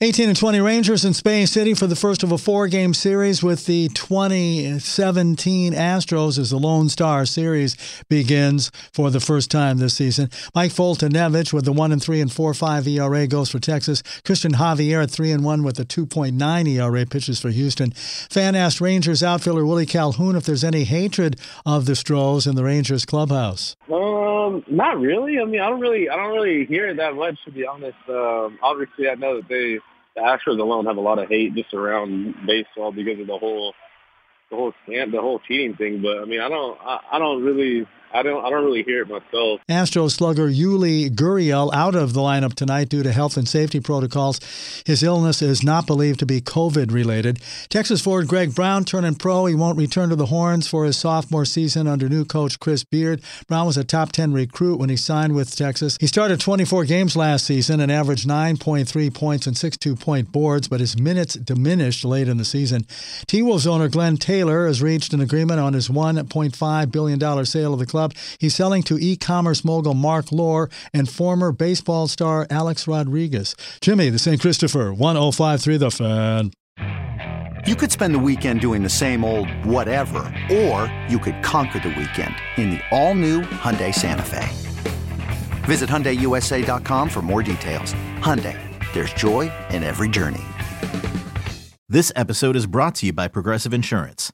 18 and 20 Rangers in Space City for the first of a four game series with the 2017 Astros as the Lone Star series begins for the first time this season. Mike Foltynewicz with the 1 and 3 and 4 5 ERA goes for Texas. Cristian Javier at 3 and 1 with the 2.9 ERA pitches for Houston. Fan asked Rangers outfielder Willie Calhoun if there's any hatred of the Stros in the Rangers clubhouse. Um, not really. I mean, I don't really, I don't really hear it that much to be honest. Um, obviously, I know that they, the Astros alone, have a lot of hate just around baseball because of the whole, the whole scam, the whole cheating thing. But I mean, I don't, I, I don't really, I don't, I don't really hear it myself. Astros slugger Yuli Gurriel out of the lineup tonight due to health and safety protocols. His illness is not believed to be COVID related. Texas forward Greg Brown turning pro. He won't return to the Horns for his sophomore season under new coach Chris Beard. Brown was a top 10 recruit when he signed with Texas. He started 24 games last season and averaged 9.3 points and 6.2 point boards, but his minutes diminished late in the season. T Wolves owner Glenn Taylor has reached an agreement on his $1.5 billion sale of the club. He's selling to e commerce mogul Marc Lore and former baseball star Alex Rodriguez. Jimmy, the St. Christopher, 1053 The Fan. You could spend the weekend doing the same old whatever, or you could conquer the weekend in the all new Hyundai Santa Fe. Visit HyundaiUSA.com for more details. Hyundai, there's joy in every journey. This episode is brought to you by Progressive Insurance.